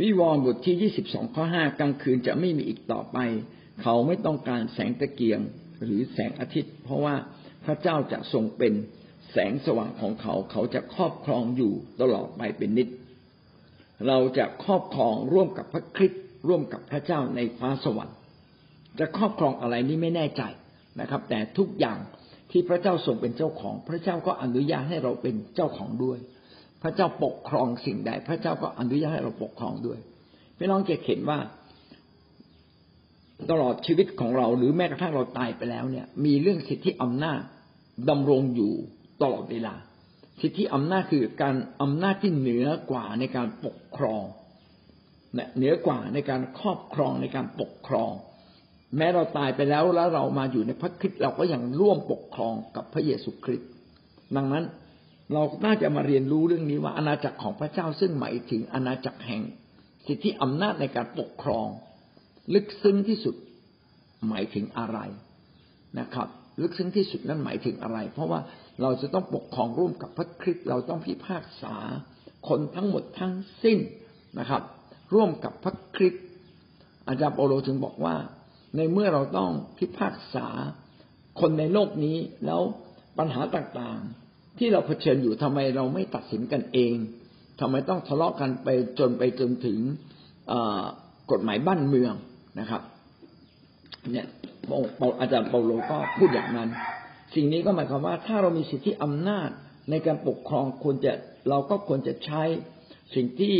วิวรณ์บทที่ยี่สิบสองข้อห้ากลางคืนจะไม่มีอีกต่อไป เขาไม่ต้องการแสงตะเกียงหรือแสงอาทิตย์ เพราะว่าพระเจ้าจะทรงเป็นแสงสว่างของเขา เขาจะครอบครองอยู่ตลอดไปเป็นนิจเราจะครอบครองร่วมกับพระคริสต์ร่วมกับพระเจ้าในฟ้าสวรรค์ จะครอบครองอะไรนี่ไม่แน่ใจนะครับ แต่ทุกอย่างที่พระเจ้าทรงเป็นเจ้าของ พระเจ้าก็อนุญาตให้เราเป็นเจ้าของด้วย พระเจ้าปกครองสิ่งใด พระเจ้าก็อนุญาตให้เราปกครองด้วยพี่น้องจะเห็นว่า ตลอดชีวิตของเรา หรือแม้กระทั่งเราตายไปแล้วเนี่ย มีเรื่องสิทธิอำนาจดำรงอยู่ตลอดเวลา สิทธิอำนาจคือการอำนาจที่เหนือกว่าในการปกครองเหนือกว่าในการครอบครองในการปกครอง แม้เราตายไปแล้วแล้วเรามาอยู่ในพระคริสต์เราก็ยังร่วมปกครองกับพระเยซูคริสต์ดังนั้น เราน่าจะมาเรียนรู้เรื่องนี้ว่าอาณาจักรของพระเจ้าซึ่งหมายถึงอาณาจักรแห่ง สิทธิอำนาจในการปกครอง ลึกซึ้งที่สุดหมายถึงอะไรนะครับ ลึกซึ้งที่สุดนั้นหมายถึงอะไร เพราะว่าเราจะต้องปกครองร่วมกับพระคริสต์เราต้องพิพากษา คนทั้งหมดทั้งสิ้นนะครับ ร่วมกับพระคริสต์อาจารย์เปโลถึงบอกว่า ในเมื่อเราต้องพิพากษาคนในโลกนี้แล้วปัญหาต่างๆ ที่เราเผชิญอยู่ทำไมเราไม่ตัดสินกันเองทำไมต้องทะเลาะกันไปจนไปจนถึงกฎหมายบ้านเมืองนะครับ เนี่ยอาจารย์เปาโลก็พูดอย่างนั้น สิ่งนี้ก็หมายความว่า ถ้าเรามีสิทธิอำนาจในการปกครองควรจะเราก็ควรจะใช้สิ่งที่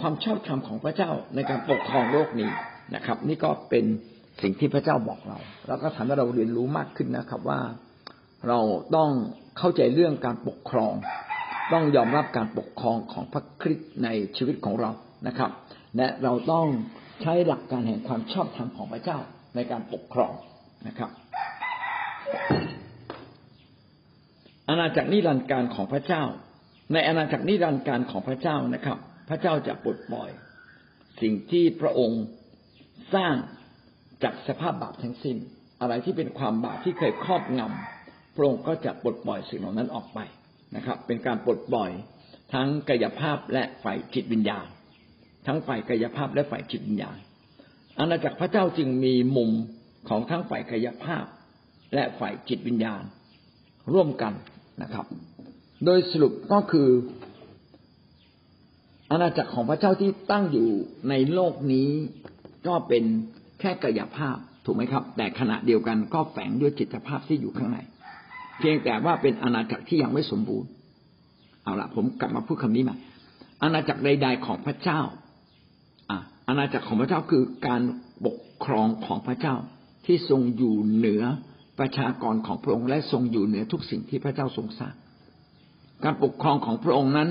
ความชอบธรรมของพระเจ้าในการปกครองโลกนี้นะครับ นี่ก็เป็นสิ่งที่พระเจ้าบอกเรา แล้วก็ทำให้เราเรียนรู้มากขึ้นนะครับว่าเราต้อง เข้าใจเรื่องการปกครอง ต้องยอมรับการปกครองของพระคริสต์ในชีวิตของเรานะครับ และเราต้องใช้หลักการแห่งความชอบธรรมของพระเจ้าในการปกครองนะครับอาณาจักรนิรันดร์การของพระเจ้า ในอาณาจักรนิรันดร์การของพระเจ้านะครับ พระเจ้าจะปลดปล่อย สิ่งที่พระองค์สร้างจากสภาพบาปทั้งสิ้น อะไรที่เป็นความบาปที่เคยครอบงำ ระองค์ก็จะปลดปล่อยสิ่งเหล่านั้นออกไปนะครับ เป็นการปลดปล่อยทั้งกายภาพและฝ่ายจิตวิญญาณ ทั้งฝ่ายกายภาพและฝ่ายจิตวิญญาณ อาณาจักรพระเจ้าจึงมีมุมของทั้งฝ่ายกายภาพและฝ่ายจิตวิญญาณ ร่วมกันนะครับ โดยสรุปก็คือ อาณาจักรของพระเจ้าที่ตั้งอยู่ในโลกนี้ก็เป็นแค่กายภาพถูกไหมครับ แต่ขณะเดียวกันก็แฝงด้วยจิตภาพที่อยู่ข้างใน เพียงแต่ว่าเป็นอาณาจักรที่ยังไม่สมบูรณ์เอาละผมกลับมาพูดคำนี้ใหม่อาณาจักรใด ๆ ของพระเจ้าอาอาณาจักรของพระเจ้าคือการปกครองของพระเจ้าที่ทรงอยู่เหนือประชากรของพระองค์และทรงอยู่เหนือทุกสิ่งที่พระเจ้าทรงสร้างการปกครองของพระองค์นั้น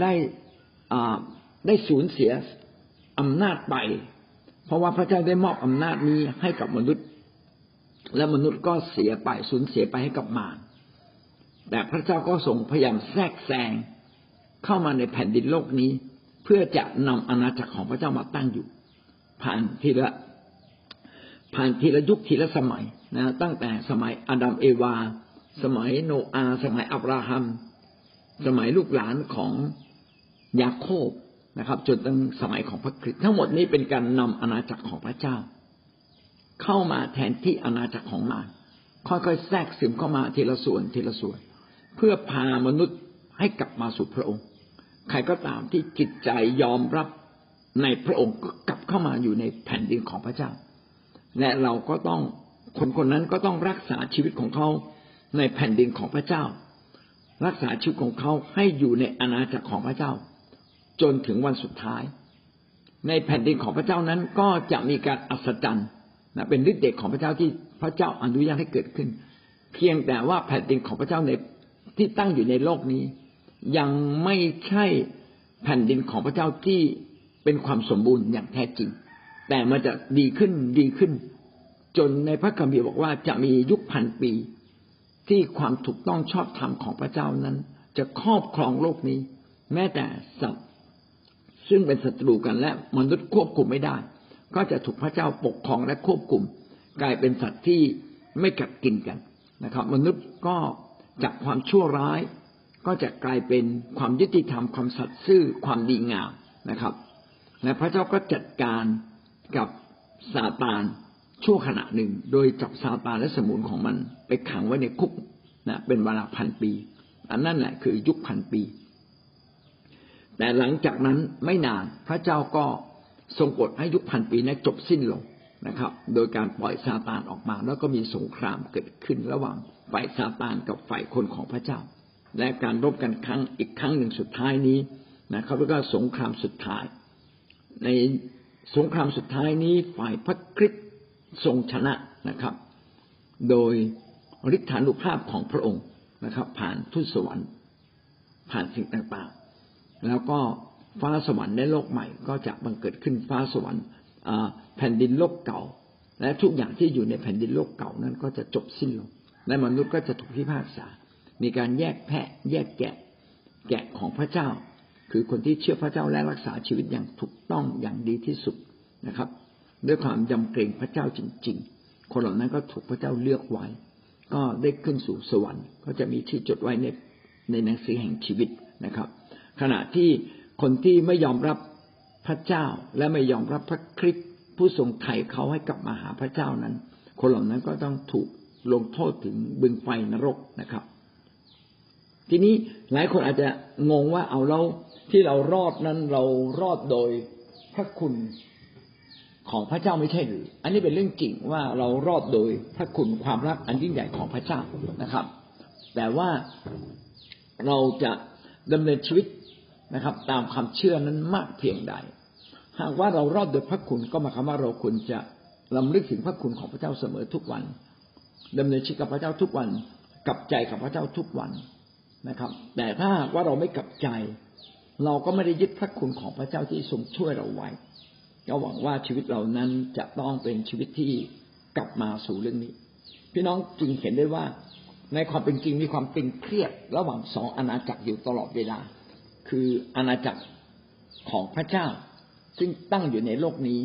ได้ได้สูญเสียอำนาจไป เพราะว่าพระเจ้าได้มอบอำนาจนี้ให้กับมนุษย์ และมนุษย์ก็เสียไปสูญเสียไปให้กับมารแต่พระเจ้าก็ทรงพยายามแทรกแซงเข้ามาในแผ่นดินโลกนี้ เพื่อจะนำอาณาจักรของพระเจ้ามาตั้งอยู่ ผ่านทีละผ่านทีละยุคทีละสมัยนะตั้งแต่สมัยอาดัมเอวา สมัยโนอา สมัยอับราฮัม สมัยลูกหลานของยาโคบนะครับ จนตั้งสมัยของพระคริสต์ทั้งหมดนี้เป็นการนำอาณาจักรของพระเจ้า เข้ามาแทนที่อาณาจักรของมารค่อยๆแทรกซึมเข้ามาทีละส่วนทีละส่วน เพื่อพามนุษย์ให้กลับมาสู่พระองค์ ใครก็ตามที่จิตใจยอมรับในพระองค์ก็กลับเข้ามาอยู่ในแผ่นดินของพระเจ้า และเราก็ต้องคนคนนั้นก็ต้องรักษาชีวิตของเขาในแผ่นดินของพระเจ้า รักษาชีวิตของเขาให้อยู่ในอาณาจักรของพระเจ้า จนถึงวันสุดท้าย ในแผ่นดินของพระเจ้านั้นก็จะมีการอัศจรรย์ นะเป็นฤทธิ์เดชของพระเจ้าที่พระเจ้าอนุญาตให้เกิดขึ้น เพียงแต่ว่าแผ่นดินของพระเจ้าในที่ตั้งอยู่ในโลกนี้ ยังไม่ใช่แผ่นดินของพระเจ้าที่เป็นความสมบูรณ์อย่างแท้จริง แต่มันจะดีขึ้นดีขึ้น จนในพระคัมภีร์บอกว่าจะมียุคพันปี ที่ความถูกต้องชอบธรรมของพระเจ้านั้น จะครอบครองโลกนี้ แม้แต่สัตว์ซึ่งเป็นศัตรูกันและมนุษย์ควบคุมไม่ได้ ก็จะถูกพระเจ้าปกครองและควบคุม กลายเป็นสัตว์ที่ไม่กัดกินกันนะครับ มนุษย์ก็จากความชั่วร้าย ก็จะกลายเป็นความยุติธรรมความสัตย์ซื่อความดีงามนะครับ และพระเจ้าก็จัดการกับซาตานชั่วขณะหนึ่ง โดยจับซาตานและสมุนของมันไปขังไว้ในคุกนะเป็นเวลาพันปี อันนั้นแหละคือยุคพันปี แต่หลังจากนั้นไม่นานพระเจ้าก็ ทรงกดให้ยุคพันปีนั้นจบสิ้นลงนะครับ โดยการปล่อยซาตานออกมา แล้วก็มีสงครามเกิดขึ้นระหว่างฝ่ายซาตานกับฝ่ายคนของพระเจ้า และการรบกันครั้งอีกครั้งหนึ่งสุดท้ายนี้นะครับแล้วก็สงครามสุดท้าย ในสงครามสุดท้ายนี้ฝ่ายพระคริสต์ทรงชนะนะครับ โดยฤทธานุภาพของพระองค์นะครับ ผ่านทุตสวรรค์ผ่านสิ่งต่างๆ แล้วก็ ฟ้าสวรรค์ในโลกใหม่ก็จะบังเกิดขึ้นฟ้าสวรรค์แผ่นดินโลกเก่า และทุกอย่างที่อยู่ในแผ่นดินโลกเก่านั้นก็จะจบสิ้นลง และมนุษย์ก็จะถูกพิพากษา มีการแยกแพะแยกแกะ แกะของพระเจ้า คือคนที่เชื่อพระเจ้าและรักษาชีวิตอย่างถูกต้องอย่างดีที่สุดนะครับ ด้วยความยำเกรงพระเจ้าจริง ๆ คนเหล่านั้นก็ถูกพระเจ้าเลือกไว้ ก็ได้ขึ้นสู่สวรรค์ ก็จะมีที่จดไว้ในในหนังสือแห่งชีวิตนะครับ ขณะที่ คนที่ไม่ยอมรับพระเจ้าและไม่ยอมรับพระคริสต์ผู้ทรงไถ่เขาให้กลับมาหาพระเจ้านั้น คนเหล่านั้นก็ต้องถูกลงโทษถึงบึงไฟนรกนะครับ ทีนี้หลายคนอาจจะงงว่าเอาเราที่เรารอดนั้นเรารอดโดยพระคุณของพระเจ้าไม่ใช่หรือ อันนี้เป็นเรื่องจริงว่าเรารอดโดยพระคุณความรักอันยิ่งใหญ่ของพระเจ้านะครับ แต่ว่าเราจะดำเนินชีวิต นะครับ ตามความเชื่อนั้นมากเพียงใด หากว่าเรารอดโดยพระคุณก็หมายความว่าเราควรจะลำลึกถึงพระคุณของพระเจ้าเสมอทุกวันดำเนินชีวิตกับพระเจ้าทุกวันกับใจกับพระเจ้าทุกวันนะครับ แต่ถ้าว่าเราไม่กับใจ เราก็ไม่ได้ยึดพระคุณของพระเจ้าที่ทรงช่วยเราไว้ก็หวังว่าชีวิตเรานั้นจะต้องเป็นชีวิตที่กลับมาสู่เรื่องนี้ พี่น้องจึงเห็นได้ว่าในความเป็นจริงมีความตึงเครียดระหว่างสองอาณาจักรอยู่ตลอดเวลา คืออาณาจักรของพระเจ้า ซึ่งตั้งอยู่ในโลกนี้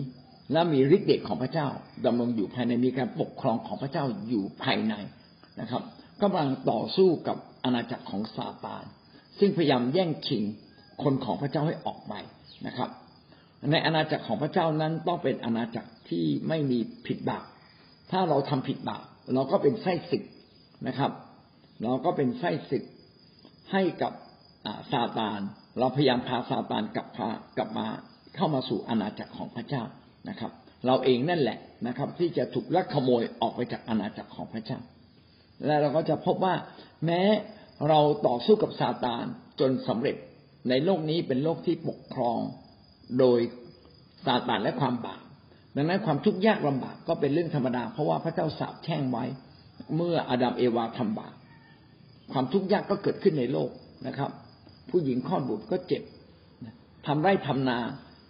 และมีฤทธิ์เดชของพระเจ้าดำรงอยู่ภายในมีการปกครองของพระเจ้าอยู่ภายในนะครับกำลังต่อสู้กับอาณาจักรของซาตานซึ่งพยายามแย่งชิงคนของพระเจ้าให้ออกไปนะครับ ในอาณาจักรของพระเจ้านั้นต้องเป็นอาณาจักรที่ไม่มีผิดบาปถ้าเราทำผิดบาปเราก็เป็นไส้ศึกนะครับ เราก็เป็นไส้ศึกให้กับ ซาตาน เราพยายามพาซาตานกลับพากลับมาเข้ามาสู่อาณาจักรของพระเจ้านะครับ เราเองนั่นแหละนะครับ ที่จะถูกลักขโมยออกไปจากอาณาจักรของพระเจ้า และเราก็จะพบว่าแม้เราต่อสู้กับซาตานจนสำเร็จในโลกนี้เป็นโลกที่ปกครองโดยซาตานและความบาปดังนั้นความทุกข์ยากลำบากก็เป็นเรื่องธรรมดา เพราะว่าพระเจ้าสาปแช่งไว้ เมื่ออาดัมเอวาทำบาปความทุกข์ยากก็เกิดขึ้นในโลกนะครับ ผู้หญิงคลอดบุตรก็เจ็บทำไร่ทำนา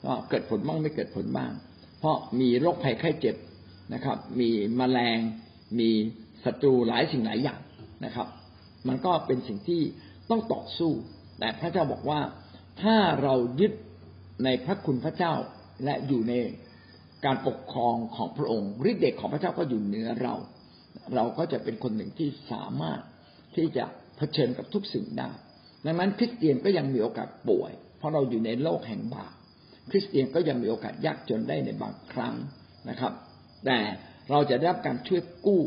ก็เกิดผลบ้างไม่เกิดผลบ้าง เพราะมีโรคภัยไข้เจ็บนะครับ มีมแมลง มีศัตรูหลายสิ่งหลายอย่างนะครับ มันก็เป็นสิ่งที่ต้องต่อสู้ แต่พระเจ้าบอกว่าถ้าเรายึดในพระคุณพระเจ้าและอยู่ในการปกครองของพระองค์ฤทธิ์เดชของพระเจ้าก็อยู่เหนือเรา เราก็จะเป็นคนหนึ่งที่สามารถที่จะเผชิญกับทุกสิ่งได้ ดังนั้นคริสเตียนก็ยังมีโอกาสป่วย เพราะเราอยู่ในโลกแห่งบาปคริสเตียนก็ยังมีโอกาสยากจนได้ในบางครั้งนะครับ แต่เราจะได้รับการช่วยกู้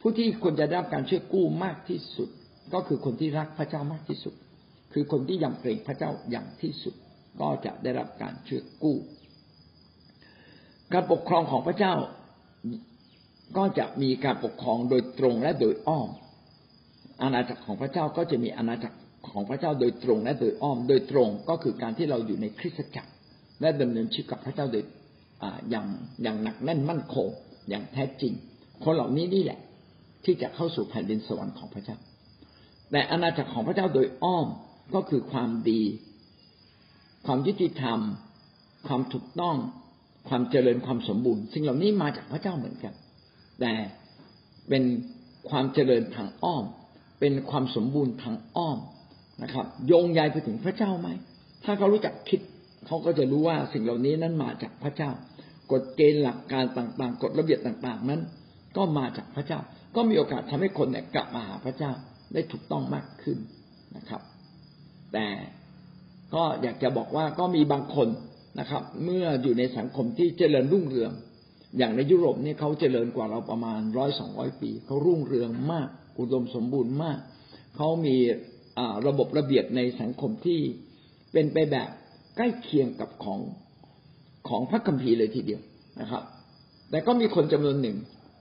ผู้ที่ควรจะได้รับการช่วยกู้มากที่สุด ก็คือคนที่รักพระเจ้ามากที่สุด คือคนที่ยำเกรงพระเจ้าอย่างที่สุด ก็จะได้รับการช่วยกู้ การปกครองของพระเจ้าก็จะมีการปกครองโดยตรงและโดยอ้อม อาณาจักรของพระเจ้าก็จะมีอาณาจักร ของพระเจ้าโดยตรงและโดยอ้อมโดยตรงก็คือการที่เราอยู่ในคริสตจักร และดำเนินชีวิตกับพระเจ้าโดยอย่างอย่างหนักแน่นมั่นคงอย่างแท้จริง คนเหล่านี้นี่แหละ ที่จะเข้าสู่แผ่นดินสวรรค์ของพระเจ้า แต่อาณาจักรของพระเจ้าโดยอ้อมก็คือความดี ความยุติธรรม ความถูกต้อง ความเจริญความสมบูรณ์สิ่งเหล่านี้มาจากพระเจ้าเหมือนกัน แต่เป็นความเจริญทางอ้อม เป็นความสมบูรณ์ทางอ้อม นะครับ โยงใยไปถึงพระเจ้าไหมถ้าเขารู้จักคิดเขาก็จะรู้ว่าสิ่งเหล่านี้นั้นมาจากพระเจ้า กฎเกณฑ์หลักการต่างๆ กฎระเบียบต่างๆ นั้น ก็มาจากพระเจ้า ก็มีโอกาสทำให้คนเนี่ยกลับมาหาพระเจ้าได้ถูกต้องมากขึ้นนะครับ แต่ก็อยากจะบอกว่าก็มีบางคนนะครับ เมื่ออยู่ในสังคมที่เจริญรุ่งเรือง อย่างในยุโรปเนี่ยเขาเจริญกว่าเราประมาณร้อยสองร้อยปีเขารุ่งเรืองมาก อุดมสมบูรณ์มากเขามี ระบบระเบียบในสังคมที่เป็นไปแบบใกล้เคียงกับของของพระคัมภีร์เลยทีเดียวนะครับ แต่ก็มีคนจำนวนหนึ่ง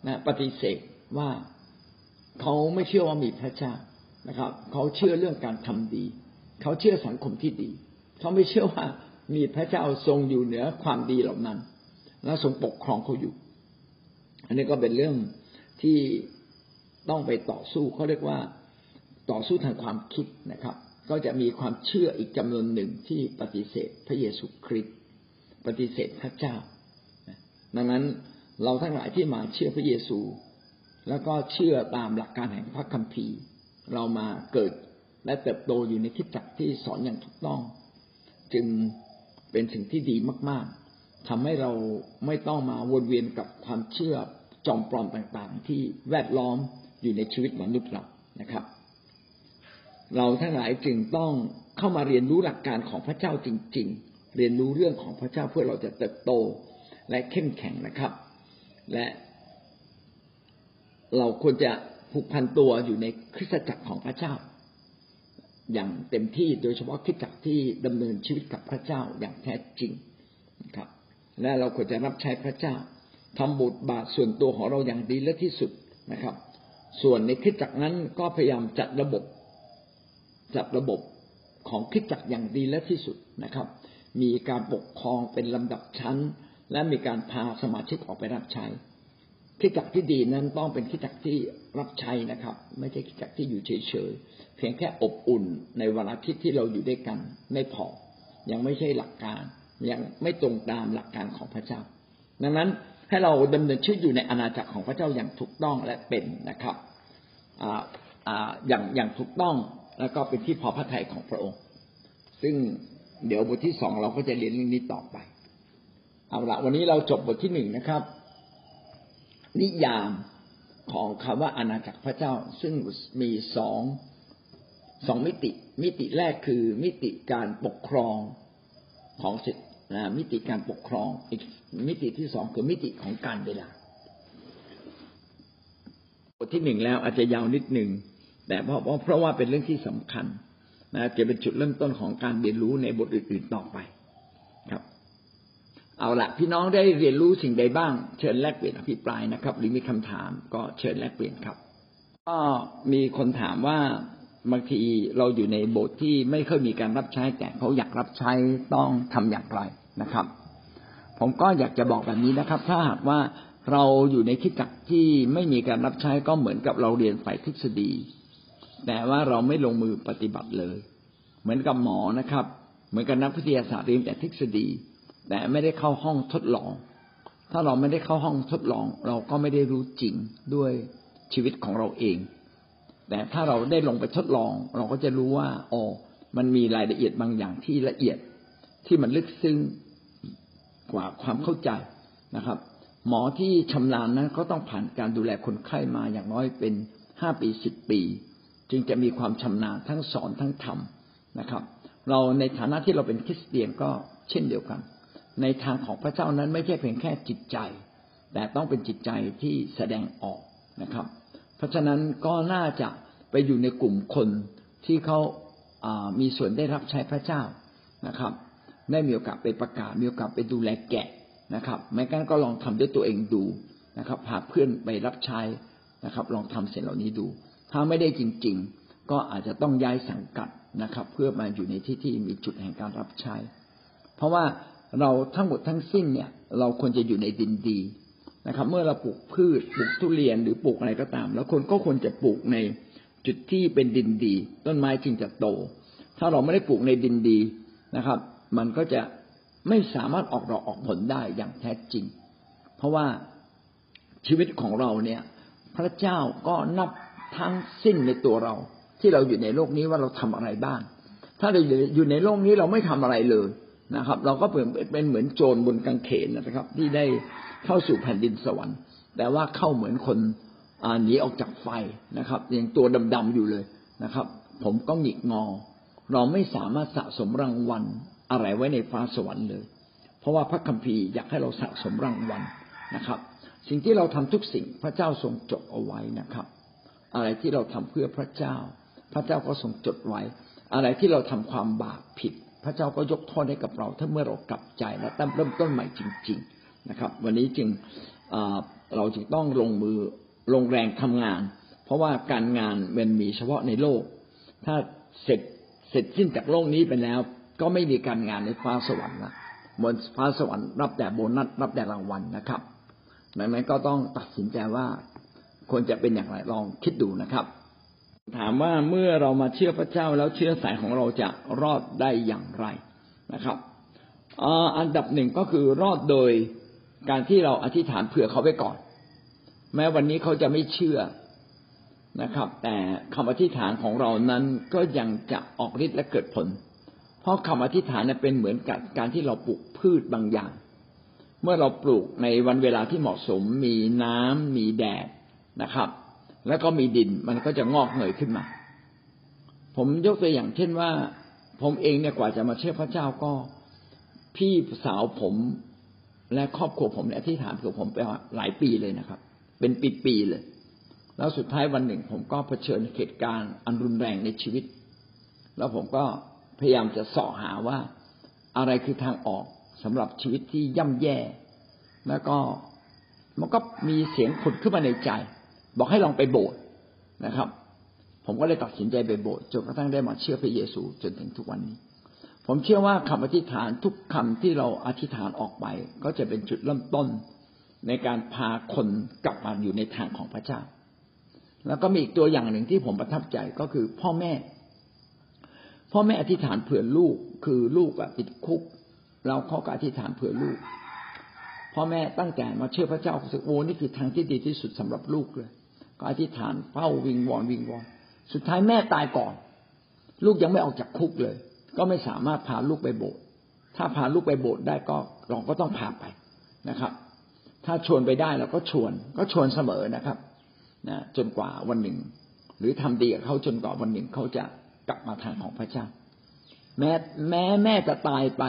นะปฏิเสธว่าเขาไม่เชื่อว่ามีพระเจ้านะครับ เขาเชื่อเรื่องการทำดี เขาเชื่อสังคมที่ดี เขาไม่เชื่อว่ามีพระเจ้าทรงอยู่เหนือความดีเหล่านั้น และทรงปกครองเขาอยู่ อันนี้ก็เป็นเรื่องที่ต้องไปต่อสู้เขาเรียกว่า ต่อสู้ทางความคิดนะครับ ก็จะมีความเชื่ออีกจำนวนหนึ่งที่ปฏิเสธพระเยซูคริสต์ปฏิเสธพระเจ้า ดังนั้นเราทั้งหลายที่มาเชื่อพระเยซู แล้วก็เชื่อตามหลักการแห่งพระคัมภีร์ เรามาเกิดและเติบโตอยู่ในคิดจักรที่สอนอย่างถูกต้อง จึงเป็นสิ่งที่ดีมาก ๆทำให้เราไม่ต้องมาวนเวียนกับความเชื่อจอมปลอมต่างๆ ที่แวดล้อมอยู่ในชีวิตมนุษย์เรานะครับ เราทั้งหลายจึงต้องเข้ามาเรียนรู้หลักการของพระเจ้าจริง ๆ เรียนรู้เรื่องของพระเจ้าเพื่อเราจะเติบโตและเข้มแข็งนะครับ และเราควรจะผูกพันตัวอยู่ในคริสตจักรของพระเจ้า อย่างเต็มที่โดยเฉพาะคริสตจักรที่ดำเนินชีวิตกับพระเจ้าอย่างแท้จริงนะครับ และเราควรจะรับใช้พระเจ้าทำบทบาทส่วนตัวของเราอย่างดีและที่สุดนะครับ ส่วนในคริสตจักรนั้นก็พยายามจัดระบบ จัดระบบของคริสตจักรอย่างดีและที่สุดนะครับ มีการปกครองเป็นลำดับชั้น และมีการพาสมาชิกออกไปรับใช้คิดจักรที่ดีนั้นต้องเป็นคิดจักรที่รับใช้นะครับ ไม่ใช่คิดจักรที่อยู่เฉยๆเพียงแค่อบอุ่นในวันอาทิตย์ที่เราอยู่ด้วยกัน ไม่พอยังไม่ใช่หลักการ ยังไม่ตรงตามหลักการของพระเจ้า ดังนั้นให้เราดำเนินชีวิตอยู่ในอาณาจักรของพระเจ้าอย่างถูกต้องและเป็นนะครับอย่างอย่างถูกต้อง แล้วก็เป็นที่พอพระทัยของพระองค์ ซึ่งเดี๋ยวบทที่สองเราก็จะเรียนเรื่องนี้ต่อไป เอาละวันนี้เราจบบทที่หนึ่งนะครับ นิยามของคำว่าอาณาจักรพระเจ้า ซึ่งมีสองสองมิติ มิติแรกคือ มิติการปกครองของสิทธิมิติการปกครองอีกมิติที่สองคือมิติของการเวลาบทที่หนึ่งแล้วอาจจะยาวนิดหนึ่ง แต่เพราะเพราะว่าเป็นเรื่องที่สำคัญนะจะเป็นจุดเริ่มต้นของการเรียนรู้ในบทอื่นๆต่อไปครับ เอาละพี่น้องได้เรียนรู้สิ่งใดบ้าง เชิญแลกเปลี่ยนอภิปรายนะครับ หรือมีคำถามก็เชิญแลกเปลี่ยนครับ ก็มีคนถามว่าบางทีเราอยู่ในโบสถ์ที่ไม่เคยมีการรับใช้ แต่เขาอยากรับใช้ต้องทำอย่างไรนะครับ ผมก็อยากจะบอกแบบนี้นะครับ ถ้าหากว่าเราอยู่ในคิดจักที่ไม่มีการรับใช้ก็เหมือนกับเราเรียนฝ่ายทฤษฎี แต่ว่าเราไม่ลงมือปฏิบัติเลย เหมือนกับหมอนะครับ เหมือนกับนักวิทยาศาสตร์เรียนแต่ทฤษฎี แต่ไม่ได้เข้าห้องทดลอง ถ้าเราไม่ได้เข้าห้องทดลอง เราก็ไม่ได้รู้จริงด้วยชีวิตของเราเอง แต่ถ้าเราได้ลงไปทดลอง เราก็จะรู้ว่าอ๋อมันมีรายละเอียดบางอย่างที่ละเอียดที่มันลึกซึ้งกว่าความเข้าใจนะครับ หมอที่ชำนาญนั้นก็ต้องผ่านการดูแลคนไข้มาอย่างน้อยเป็นห้าปีสิบปี จึงจะมีความชำนาญทั้งสอนทั้งทำนะครับ เราในฐานะที่เราเป็นคริสเตียนก็เช่นเดียวกัน ในทางของพระเจ้านั้นไม่ใช่เพียงแค่จิตใจ แต่ต้องเป็นจิตใจที่แสดงออกนะครับ เพราะฉะนั้นก็น่าจะไปอยู่ในกลุ่มคนที่เขามีส่วนได้รับใช้พระเจ้านะครับ ได้มีโอกาสไปประกาศมีโอกาสไปดูแลแกะนะครับแม้กระทั่งก็ลองทำด้วยตัวเองดูนะครับพาเพื่อนไปรับใช้นะครับ ลองทำเสร็จเหล่านี้ดู ถ้าไม่ได้จริง ๆ ก็อาจจะต้องย้ายสังกัดนะครับ เพื่อมาอยู่ในที่ที่มีจุดแห่งการรับใช้ เพราะว่าเราทั้งหมดทั้งสิ้นเนี่ย เราควรจะอยู่ในดินดีนะครับ เมื่อเราปลูกพืชปลูกทุเรียนหรือปลูกอะไรก็ตาม แล้วคนก็ควรจะปลูกในจุดที่เป็นดินดี ต้นไม้จึงจะโต ถ้าเราไม่ได้ปลูกในดินดีนะครับ มันก็จะไม่สามารถออกดอกออกผลได้อย่างแท้จริง เพราะว่าชีวิตของเราเนี่ย พระเจ้าก็นับ ทั้งสิ้นในตัวเรา ที่เราอยู่ในโลกนี้ว่าเราทำอะไรบ้าง ถ้าเราอยู่ในโลกนี้เราไม่ทำอะไรเลยนะครับ เราก็เป็นเป็นเหมือนโจรบนกางเขนนะครับ ที่ได้เข้าสู่แผ่นดินสวรรค์ แต่ว่าเข้าเหมือนคนหนีออกจากไฟนะครับยังตัวดำๆอยู่เลยนะครับ ผมก็หงิกงอ เราไม่สามารถสะสมรางวัลอะไรไว้ในฟ้าสวรรค์เลย เพราะว่าพระคัมภีร์อยากให้เราสะสมรางวัลนะครับ สิ่งที่เราทำทุกสิ่งพระเจ้าทรงจดเอาไว้นะครับ อะไรที่เราทำเพื่อพระเจ้า พระเจ้าก็ทรงจดไว้ อะไรที่เราทำความบาปผิด พระเจ้าก็ยกโทษให้กับเรา ถ้าเมื่อเรากลับใจและตั้งเริ่มต้นใหม่จริง ๆนะครับ วันนี้จึงเราจึงต้องลงมือลงแรงทำงาน เพราะว่าการงานมันมีเฉพาะในโลก ถ้าเสร็จเสร็จสิ้นจากโลกนี้ไปแล้ว ก็ไม่มีการงานในฟ้าสวรรค์ละบนฟ้าสวรรค์รับแต่โบนัสรับแต่รางวัลนะครับดังนั้นก็ต้องตัดสินใจว่า ควรจะเป็นอย่างไรลองคิดดูนะครับ ถามว่าเมื่อเรามาเชื่อพระเจ้าแล้วเชื่อสายของเราจะรอดได้อย่างไรนะครับอันดับหนึ่งก็คือรอดโดยการที่เราอธิษฐานเผื่อเขาไว้ก่อน แม้วันนี้เขาจะไม่เชื่อนะครับ แต่คำอธิษฐานของเรานั้นก็ยังจะออกฤทธิ์และเกิดผล เพราะคำอธิษฐานเป็นเหมือนกับการที่เราปลูกพืชบางอย่าง เมื่อเราปลูกในวันเวลาที่เหมาะสม มีน้ำมีแดด นะครับ แล้วก็มีดินมันก็จะงอกเงยขึ้นมา ผมยกตัวอย่างเช่นว่า ผมเองเนี่ยกว่าจะมาเชื่อพระเจ้าก็ พี่สาวผมและครอบครัวผมเนี่ยที่ฐานของผมไปหลายปีเลยนะครับ เป็นปีๆเลย แล้วสุดท้ายวันหนึ่ง ผมก็เผชิญเหตุการณ์อันรุนแรงในชีวิต แล้วผมก็พยายามจะสาะหาว่าอะไรคือทางออกสำหรับชีวิตที่ย่ำแย่ แล้วก็มันก็มีเสียงขุดขึ้นมาในใจ บอกให้ลองไปโบสถ์นะครับ ผมก็เลยตัดสินใจไปโบสถ์จนกระทั่งได้มาเชื่อพระเยซูจนถึงทุกวันนี้ ผมเชื่อว่าคำอธิษฐานทุกคำที่เราอธิษฐานออกไป ก็จะเป็นจุดเริ่มต้นในการพาคนกลับมาอยู่ในทางของพระเจ้า แล้วก็มีอีกตัวอย่างหนึ่งที่ผมประทับใจก็คือพ่อแม่ พ่อแม่อธิษฐานเผื่อลูก คือลูกติดคุก เราเขาก็อธิษฐานเผื่อลูก พ่อแม่ตั้งแต่มาเชื่อพระเจ้าสึกโอ้นี่คือทางที่ดีที่สุดสำหรับลูกเลย ก็อธิษฐานเฝ้าวิงวอนวิงวอนสุดท้ายแม่ตายก่อน ลูกยังไม่ออกจากคุกเลย ก็ไม่สามารถพาลูกไปโบสถ์ถ้าพาลูกไปโบสถ์ได้ก็เราก็ต้องพาไปนะครับ ถ้าชวนไปได้เราก็ชวน ก็ชวนเสมอนะครับนะจนกว่าวันหนึ่ง หรือทำดีกับเขาจนกว่าวันหนึ่งเขาจะกลับมาทางของพระเจ้า แม้แม้แม่จะตายไป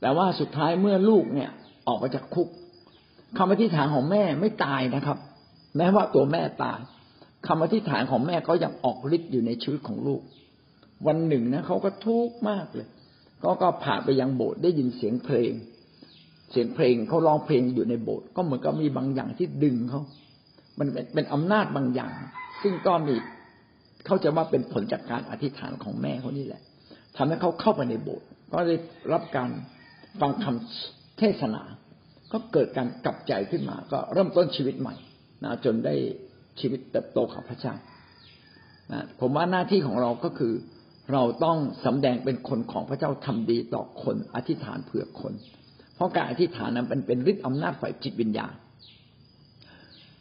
แต่ว่าสุดท้ายเมื่อลูกเนี่ยออกมาจากคุกคำอธิษฐานของแม่ไม่ตายนะครับ แม้ว่าตัวแม่ตายคำอธิษฐานของแม่ก็ยังออกฤทธิ์อยู่ในชีวิตของลูก วันหนึ่งนะเขาก็ทุกข์มากเลย ก็ก็ผ่านไปยังโบสถ์ได้ยินเสียงเพลง เสียงเพลงเขาร้องเพลงอยู่ในโบสถ์ก็เหมือนกับมีบางอย่างที่ดึงเขามันเป็นอำนาจบางอย่าง ซึ่งก็มีเขาจะว่าเป็นผลจากการอธิษฐานของแม่เขานี่แหละทำให้เขาเข้าไปในโบสถ์ก็ได้รับการฟังคำเทศนา ก็เกิดการกลับใจขึ้นมา ก็เริ่มต้นชีวิตใหม่ นะจนได้ชีวิตเติบโตกับพระเจ้านะผมว่าหน้าที่ของเราก็คือ เราต้องสำแดงเป็นคนของพระเจ้าทำดีต่อคนอธิษฐานเผื่อคน เพราะการอธิษฐานนั้นเป็นเป็นฤทธิ์อำนาจฝ่ายจิตวิญญาณ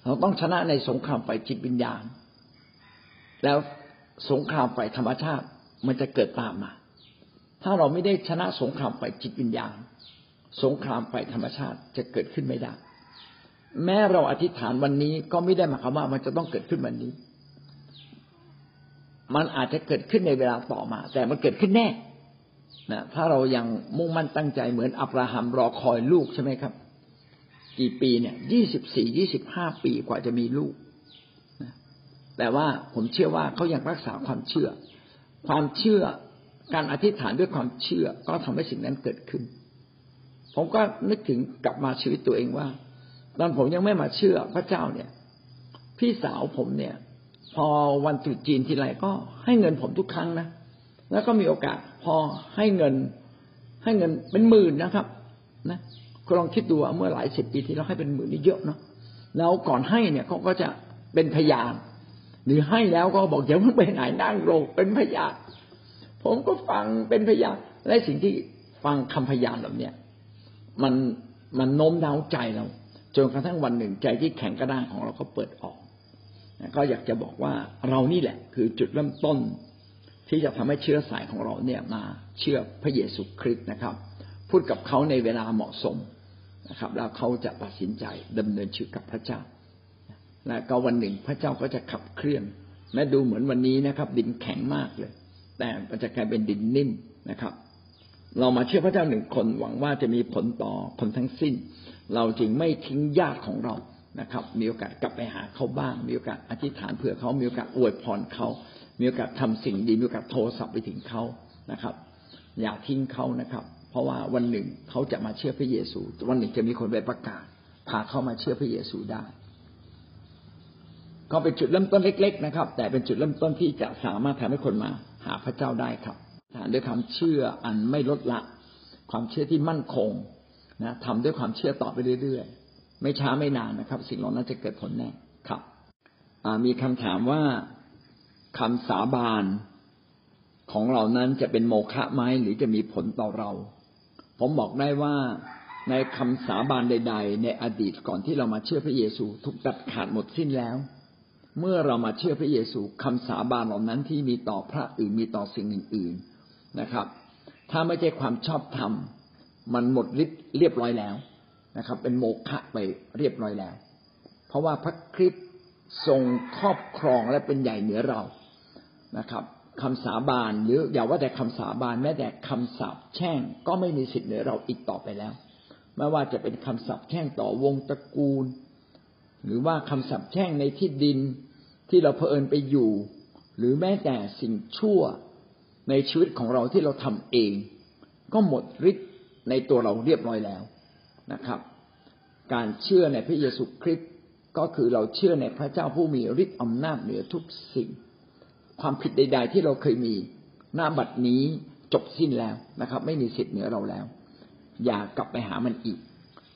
เราต้องชนะในสงครามฝ่ายจิตวิญญาณ แล้วสงครามฝ่ายธรรมชาติมันจะเกิดตามมา ถ้าเราไม่ได้ชนะสงครามฝ่ายจิตวิญญาณ สงครามฝ่ายธรรมชาติจะเกิดขึ้นไม่ได้ แม้เราอธิษฐานวันนี้ก็ไม่ได้หมายความว่ามันจะต้องเกิดขึ้นวันนี้ มันอาจจะเกิดขึ้นในเวลาต่อมา แต่มันเกิดขึ้นแน่นะถ้าเรายังมุ่งมั่นตั้งใจเหมือนอับราฮัมรอคอยลูกใช่ไหมครับ กี่ปีเนี่ยยี่สิบสี่ยี่สิบห้าปีกว่าจะมีลูกนะแต่ว่าผมเชื่อว่าเขายังรักษาความเชื่อ ความเชื่อการอธิษฐานด้วยความเชื่อ ก็ทำให้สิ่งนั้นเกิดขึ้น ผมก็นึกถึงกลับมาชีวิตตัวเองว่า ตอนผมยังไม่มาเชื่อพระเจ้าเนี่ย พี่สาวผมเนี่ย พอวันตรุษจีนทีไรก็ให้เงินผมทุกครั้งนะแล้วก็มีโอกาสพอให้เงิน ให้เงินเป็นหมื่นนะครับ นะคุณลองคิดดูว่าเมื่อหลายสิบปีที่เราให้เป็นหมื่นนี่เยอะเนาะแล้วก่อนให้เนี่ยเขาก็จะเป็นพยานหรือให้แล้วก็บอกอย่าเพิ่งไปไหนนั่งลงเป็นพยานผมก็ฟังเป็นพยานและสิ่งที่ฟังคำพยานแบบเนี้ยมันมันโน้มน้าวใจเรา นกระทั่งวันหนึ่งใจที่แข็งกระด้างของเราก็เปิดออกก็อยากจะบอกว่าเรานี่แหละ คือจุดเริ่มต้น ที่จะทำให้เชื้อสายของเราเนี่ยมาเชื่อพระเยซูคริสต์นะครับ พูดกับเขาในเวลาเหมาะสมนะครับ แล้วเขาจะตัดสินใจดำเนินชีวิตกับพระเจ้าและก็วันหนึ่งพระเจ้าก็จะขับเคลื่อน แม้ดูเหมือนวันนี้นะครับ ดินแข็งมากเลย แต่มันจะกลายเป็นดินนิ่มนะครับ เรามาเชื่อพระเจ้าหนึ่งคนหวังว่าจะมีผลต่อคนทั้งสิ้น เราจึงไม่ทิ้งญาติของเรานะครับ มีโอกาสกลับไปหาเขาบ้าง มีโอกาสอธิษฐานเผื่อเขามีโอกาสอวยพรเขา มีโอกาสทำสิ่งดี มีโอกาสโทรศัพท์ไปถึงเขานะครับ อย่าทิ้งเขานะครับ เพราะว่าวันหนึ่งเขาจะมาเชื่อพระเยซู วันหนึ่งจะมีคนไปประกาศพาเขามาเชื่อพระเยซูได้ ก็เป็นจุดเริ่มต้นเล็ก ๆ นะครับ แต่เป็นจุดเริ่มต้นที่จะสามารถทำให้คนมาหาพระเจ้าได้ครับฐานด้วยความเชื่ออันไม่ลดละ ความเชื่อที่มั่นคง นะทำด้วยความเชื่อต่อไปเรื่อยๆ ไม่ช้าไม่นานนะครับ สิ่งเหล่านั้นจะเกิดผลแน่ครับมีคำถามว่าคำสาบานของเรานั้นจะเป็นโมฆะไหมหรือจะมีผลต่อเรา ผมบอกได้ว่าในคำสาบานใด ๆ ในอดีตก่อนที่เรามาเชื่อพระเยซูถูกตัดขาดหมดสิ้นแล้ว เมื่อเรามาเชื่อพระเยซูคำสาบานเหล่านั้นที่มีต่อพระอื่นมีต่อสิ่งอื่น ๆนะครับ ถ้าไม่ใช่ความชอบธรรม มันหมดฤทธิ์เรียบร้อยแล้วนะครับ เป็นโมฆะไปเรียบร้อยแล้ว เพราะว่าพระคริสต์ทรงครอบครองและเป็นใหญ่เหนือเรานะครับคำสาบานหรืออย่าว่าแต่คำสาบานแม้แต่คำสาปแช่งก็ไม่มีสิทธิ์เหนือเราอีกต่อไปแล้วไม่ว่าจะเป็นคำสาปแช่งต่อวงตระกูล หรือว่าคำสาปแช่งในที่ดินที่เราเผอิญไปอยู่ หรือแม้แต่สิ่งชั่วในชีวิตของเราที่เราทำเอง ก็หมดฤทธิ์ ในตัวเราเรียบร้อยแล้วนะครับ การเชื่อในพระเยซูคริสต์ก็คือเราเชื่อในพระเจ้าผู้มีฤทธิ์อำนาจเหนือทุกสิ่ง ความผิดใด ๆ ที่เราเคยมีหน้าบัดนี้จบสิ้นแล้วนะครับ ไม่มีสิทธิ์เหนือเราแล้ว อย่ากลับไปหามันอีก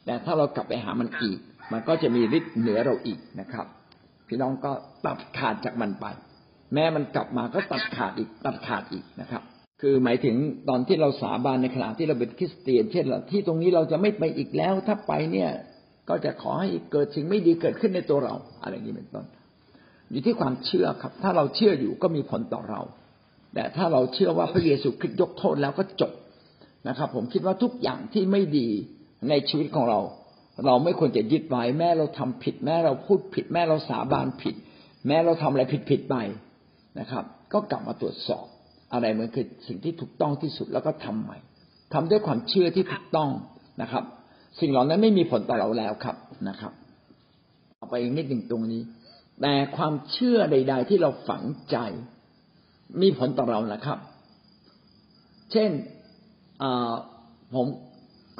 แต่ถ้าเรากลับไปหามันอีก มันก็จะมีฤทธิ์เหนือเราอีกนะครับ พี่น้องก็ตัดขาดจากมันไป แม้มันกลับมาก็ตัดขาดอีกตัดขาดอีกนะครับ คือหมายถึงตอนที่เราสาบานในขณะที่เราเป็นคริสเตียน เช่นที่ตรงนี้เราจะไม่ไปอีกแล้ว ถ้าไปเนี่ย ก็จะขอให้เกิดสิ่งไม่ดีเกิดขึ้นในตัวเรา อะไรอย่างนี้เป็นต้น อยู่ที่ความเชื่อครับ ถ้าเราเชื่ออยู่ก็มีผลต่อเรา แต่ถ้าเราเชื่อว่าพระเยซูคริสต์ยกโทษแล้วก็จบนะครับ ผมคิดว่าทุกอย่างที่ไม่ดีในชีวิตของเรา เราไม่ควรจะยึดไว้แม้เราทำผิด แม้เราพูดผิด แม้เราสาบานผิด แม้เราทำอะไรผิดผิดไปนะครับ ก็กลับมาตรวจสอบ อะไรมันคือสิ่งที่ถูกต้องที่สุดแล้วก็ทำใหม่ทำด้วยความเชื่อที่ถูกต้องนะครับ สิ่งเหล่านั้นไม่มีผลต่อเราแล้วครับนะครับเอาไปอีกนิดหนึ่งตรงนี้ แต่ความเชื่อใด ๆ ที่เราฝังใจ มีผลต่อเรานะครับ เช่นผม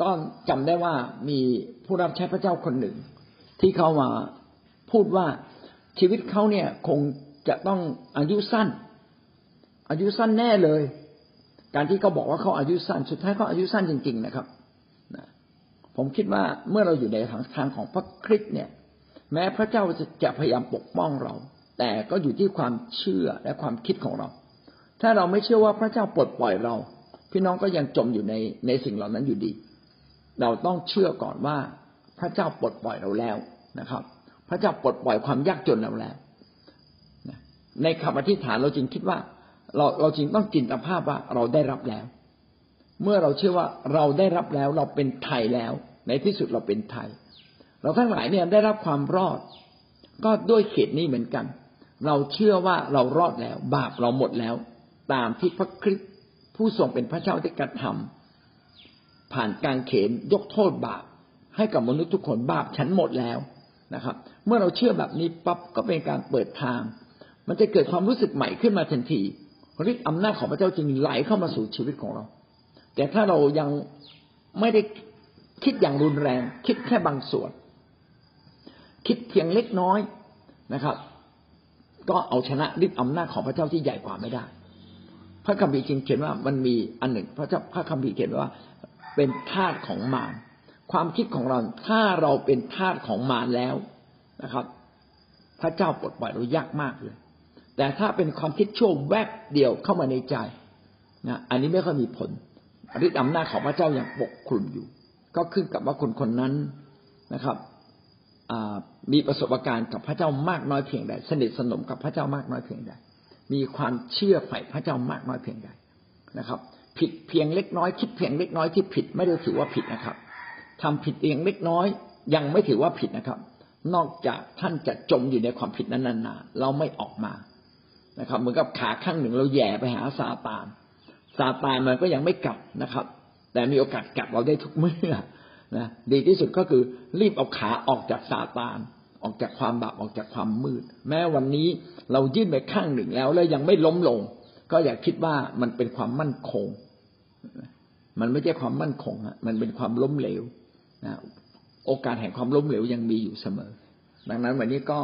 ก็จำได้ว่ามีผู้รับใช้พระเจ้าคนหนึ่ง ที่เขามาพูดว่าชีวิตเขาเนี่ยคงจะต้องอายุสั้น อายุสั้นแน่เลย การที่เขาบอกว่าเขาอายุสั้น สุดท้ายเขาอายุสั้นจริง ๆ นะครับผมคิดว่าเมื่อเราอยู่ในทางของพระคริสต์เนี่ย แม้พระเจ้าจะพยายามปกป้องเรา แต่ก็อยู่ที่ความเชื่อและความคิดของเรา ถ้าเราไม่เชื่อว่าพระเจ้าปลดปล่อยเรา พี่น้องก็ยังจมอยู่ในในสิ่งเหล่านั้นอยู่ดี เราต้องเชื่อก่อนว่าพระเจ้าปลดปล่อยเราแล้วนะครับ พระเจ้าปลดปล่อยความยากจนเราแล้วในคำอธิษฐานเราจึงคิดว่า เราเราจึงต้องจินตภาพว่าเราได้รับแล้ว เมื่อเราเชื่อว่าเราได้รับแล้วเราเป็นไทยแล้ว ในที่สุดเราเป็นไทย เราทั้งหลายเนี่ยได้รับความรอด ก็ด้วยเหตุนี้เหมือนกัน เราเชื่อว่าเรารอดแล้ว บาปเราหมดแล้ว ตามที่พระคริสต์ผู้ทรงเป็นพระเจ้าได้กระทำผ่านการเขนยกโทษบาป ให้กับมนุษย์ทุกคนบาปฉันหมดแล้วนะครับ เมื่อเราเชื่อแบบนี้ปั๊บก็เป็นการเปิดทาง มันจะเกิดความรู้สึกใหม่ขึ้นมาทันที ฤทธิ์อำนาจของพระเจ้าจึงไหลเข้ามาสู่ชีวิตของเรา แต่ถ้าเรายังไม่ได้คิดอย่างรุนแรง คิดแค่บางส่วน คิดเพียงเล็กน้อยนะครับ ก็เอาชนะฤทธิ์อำนาจของพระเจ้าที่ใหญ่กว่าไม่ได้ พระคัมภีร์จึงเขียนว่ามันมีอันหนึ่ง พระเจ้าพระคัมภีร์เขียนว่า เป็นทาสของมารความคิดของเราถ้าเราเป็นทาสของมารแล้วนะครับ พระเจ้าปลดปล่อยเรายากมากเลย แต่ถ้าเป็นความคิดชั่วแวบเดียวเข้ามาในใจนะอันนี้ไม่ค่อยมีผลฤทธิ์อำนาจของพระเจ้ายังปกคลุมอยู่ ก็ขึ้นกับว่าคนคนนั้นนะครับมีประสบการณ์กับพระเจ้ามากน้อยเพียงใดสนิทสนมกับพระเจ้ามากน้อยเพียงใดมีความเชื่อใฝ่พระเจ้ามากน้อยเพียงใดนะครับ ผิดเพียงเล็กน้อย คิดเพียงเล็กน้อยที่ผิดไม่ได้ถือว่าผิดนะครับทำผิดเพียงเล็กน้อยยังไม่ถือว่าผิดนะครับ นอกจากท่านจะจมอยู่ในความผิดนั้นนานๆเราไม่ออกมา นะครับ เหมือนกับขาข้างหนึ่งเราแย่ไปหาซาตานซาตานมันก็ยังไม่กลับนะครับ แต่มีโอกาสกลับเราได้ทุกเมื่อนะดีที่สุดก็คือรีบเอาขาออกจากซาตานออกจากความบาปออกจากความมืด แม้วันนี้เรายื่นไปข้างหนึ่งแล้ว แล้วยังไม่ล้มลง ก็อย่าคิดว่ามันเป็นความมั่นคง มันไม่ใช่ความมั่นคงฮะมันเป็นความล้มเหลวนะโอกาสแห่งความล้มเหลวยังมีอยู่เสมอ ดังนั้นวันนี้ก็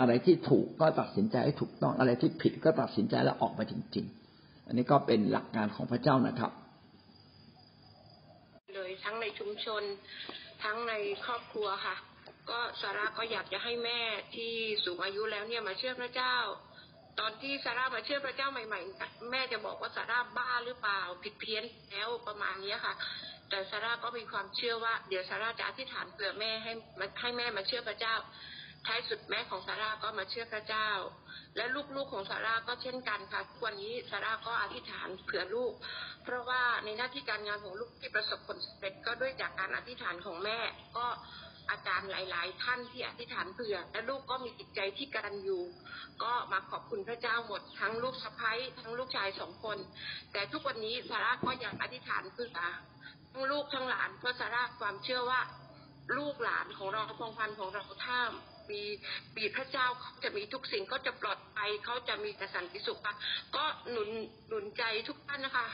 อะไรที่ถูกก็ตัดสินใจให้ถูกต้อง อะไรที่ผิดก็ตัดสินใจแล้วออกมาจริง ๆ อันนี้ก็เป็นหลักการของพระเจ้านะครับเลยทั้งในชุมชนทั้งในครอบครัวค่ะ ก็ซาร่าก็อยากจะให้แม่ที่สูงอายุแล้วเนี่ยมาเชื่อพระเจ้า ตอนที่ซาร่ามาเชื่อพระเจ้าใหม่ ๆ แม่จะบอกว่าซาร่าบ้าหรือเปล่าผิดเพี้ยนแล้วประมาณนี้ค่ะ แต่ซาร่าก็มีความเชื่อว่า เดี๋ยวซาร่าจะอธิษฐานเผื่อแม่ให้ให้แม่มาเชื่อพระเจ้า ท้ายสุดแม่ของซาร่าก็มาเชื่อพระเจ้า และลูกๆของซาร่าก็เช่นกันค่ะวันนี้ซาร่าก็อธิษฐานเผื่อลูก เพราะว่าในหน้าที่การงานของลูกที่ประสบผลสำเร็จก็ด้วยจากการอธิษฐานของแม่ ก็อาจารย์หลาย ๆ ท่านที่อธิษฐานเผื่อ และลูกก็มีจิตใจที่กตัญญูก็มาขอบคุณพระเจ้าหมด ทั้งลูกสะใภ้ทั้งลูกชายสองคน แต่ทุกวันนี้ซาร่าก็ยังอธิษฐานเผื่อทั้งลูกทั้งหลานเพราะซาร่าความเชื่อว่าลูกหลานของเราพงพันธ์ของเราถ้าม ปีพระเจ้าเขาจะมีทุกสิ่งก็จะปลอดภัยเขาจะมีแต่สันติสุขค่ะ ก็หนุนหนุนใจทุกท่านนะคะ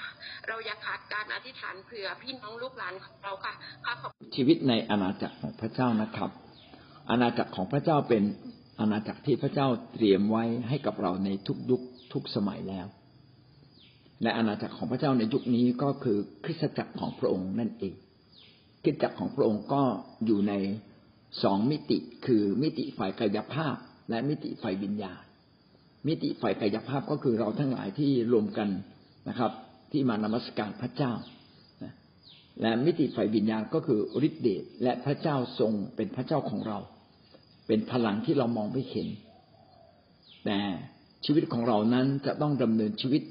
เราอย่าขาดการอธิษฐานเผื่อพี่น้องลูกหลานของเราค่ะค่ะขอบชีวิตในอาณาจักรของพระเจ้านะครับ อาณาจักรของพระเจ้าเป็นอาณาจักรที่พระเจ้าเตรียมไว้ให้กับเราในทุกยุคทุกสมัยแล้วและอาณาจักรของพระเจ้าในยุคนี้ก็คือคริสตจักรของพระองค์นั่นเองคริสตจักรของพระองค์ก็อยู่ใน สองมิติคือมิติฝ่ายกายภาพ และมิติฝ่ายวิญญาณ มิติฝ่ายกายภาพก็คือเราทั้งหลายที่รวมกันนะครับ ที่มานมัสการพระเจ้าและมิติฝ่ายวิญญาณก็คือฤทธิเดชและพระเจ้าทรงเป็นพระเจ้าของเรา เป็นพลังที่เรามองไม่เห็น แต่ชีวิตของเรานั้นจะต้องดำเนินชีวิต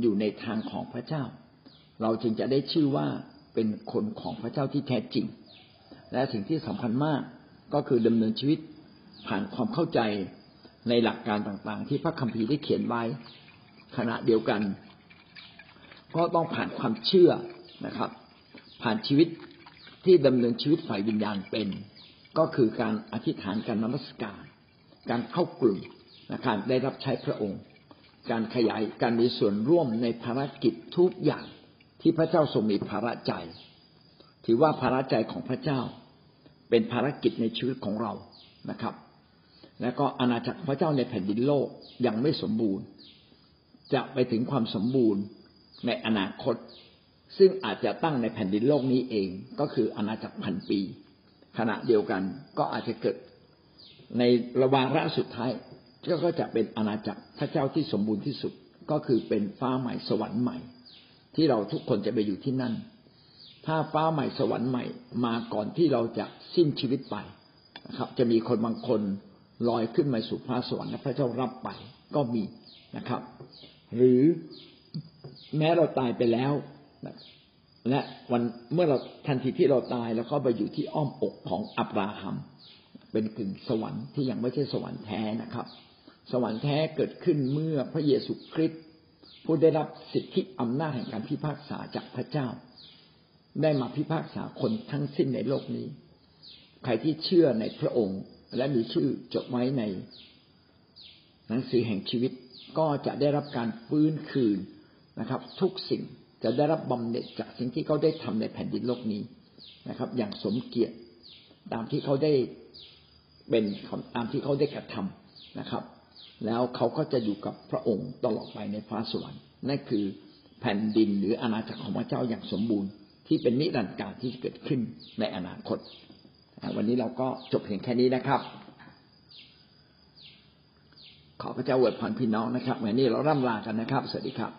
อยู่ในทางของพระเจ้า เราจึงจะได้ชื่อว่าเป็นคนของพระเจ้าที่แท้จริง และสิ่งที่สำคัญมาก ก็คือดำเนินชีวิตผ่านความเข้าใจในหลักการต่างๆ ที่พระคัมภีร์ได้เขียนไว้ขณะเดียวกัน ก็ต้องผ่านความเชื่อนะครับ ผ่านชีวิตที่ดำเนินชีวิตฝ่ายวิญญาณเป็น ก็คือการอธิษฐานการนมัสการ การเข้ากลุ่มการได้รับใช้พระองค์ การขยายการมีส่วนร่วมในภารกิจทุกอย่างที่พระเจ้าทรงมีภาระใจ ถือว่าภาระใจของพระเจ้า เป็นภารกิจในชีวิตของเรานะครับ แล้วก็อาณาจักรพระเจ้าในแผ่นดินโลกยังไม่สมบูรณ์ จะไปถึงความสมบูรณ์ในอนาคต ซึ่งอาจจะตั้งในแผ่นดินโลกนี้เองก็คืออาณาจักรพันปี ขณะเดียวกันก็อาจจะเกิดในระวางระสุดท้ายก็จะเป็นอาณาจักรพระเจ้าที่สมบูรณ์ที่สุดก็คือเป็นฟ้าใหม่สวรรค์ใหม่ ที่เราทุกคนจะไปอยู่ที่นั่น ถ้าฟ้าใหม่สวรรค์ใหม่มาก่อนที่เราจะสิ้นชีวิตไปนะครับ จะมีคนบางคนลอยขึ้นมาสู่ฟ้าสวรรค์และพระเจ้ารับไปก็มีนะครับ หรือแม้เราตายไปแล้วและวันเมื่อเราทันทีที่เราตายแล้วก็ไปอยู่ที่อ้อมอกของอับราฮัม เป็นกึ่งสวรรค์ที่ยังไม่ใช่สวรรค์แท้นะครับ สวรรค์แท้เกิดขึ้นเมื่อพระเยซูคริสต์ผู้ได้รับสิทธิอำนาจแห่งการพิพากษาจากพระเจ้า ได้มาพิพากษาคนทั้งสิ้นในโลกนี้ ใครที่เชื่อในพระองค์ และมีชื่อจดไว้ใน หนังสือแห่งชีวิตก็จะได้รับการฟื้นคืนนะครับ ทุกสิ่งจะได้รับบำเหน็จจากสิ่งที่เขาได้ทำในแผ่นดินโลกนี้นะครับ อย่างสมเกียรติตามที่เขาได้เป็นตามที่เขาได้กระทำนะครับ แล้วเขาก็จะอยู่กับพระองค์ตลอดไปในฟ้าสวรรค์นั่นคือแผ่นดินหรืออาณาจักรของพระเจ้าอย่างสมบูรณ์ ที่เป็นนิรันดร์การที่เกิดขึ้นในอนาคต วันนี้เราก็จบเพียงแค่นี้นะครับ ขอพระเจ้าอวยพรพี่น้องนะครับวันนี้เราร่ำลากันนะครับ สวัสดีครับ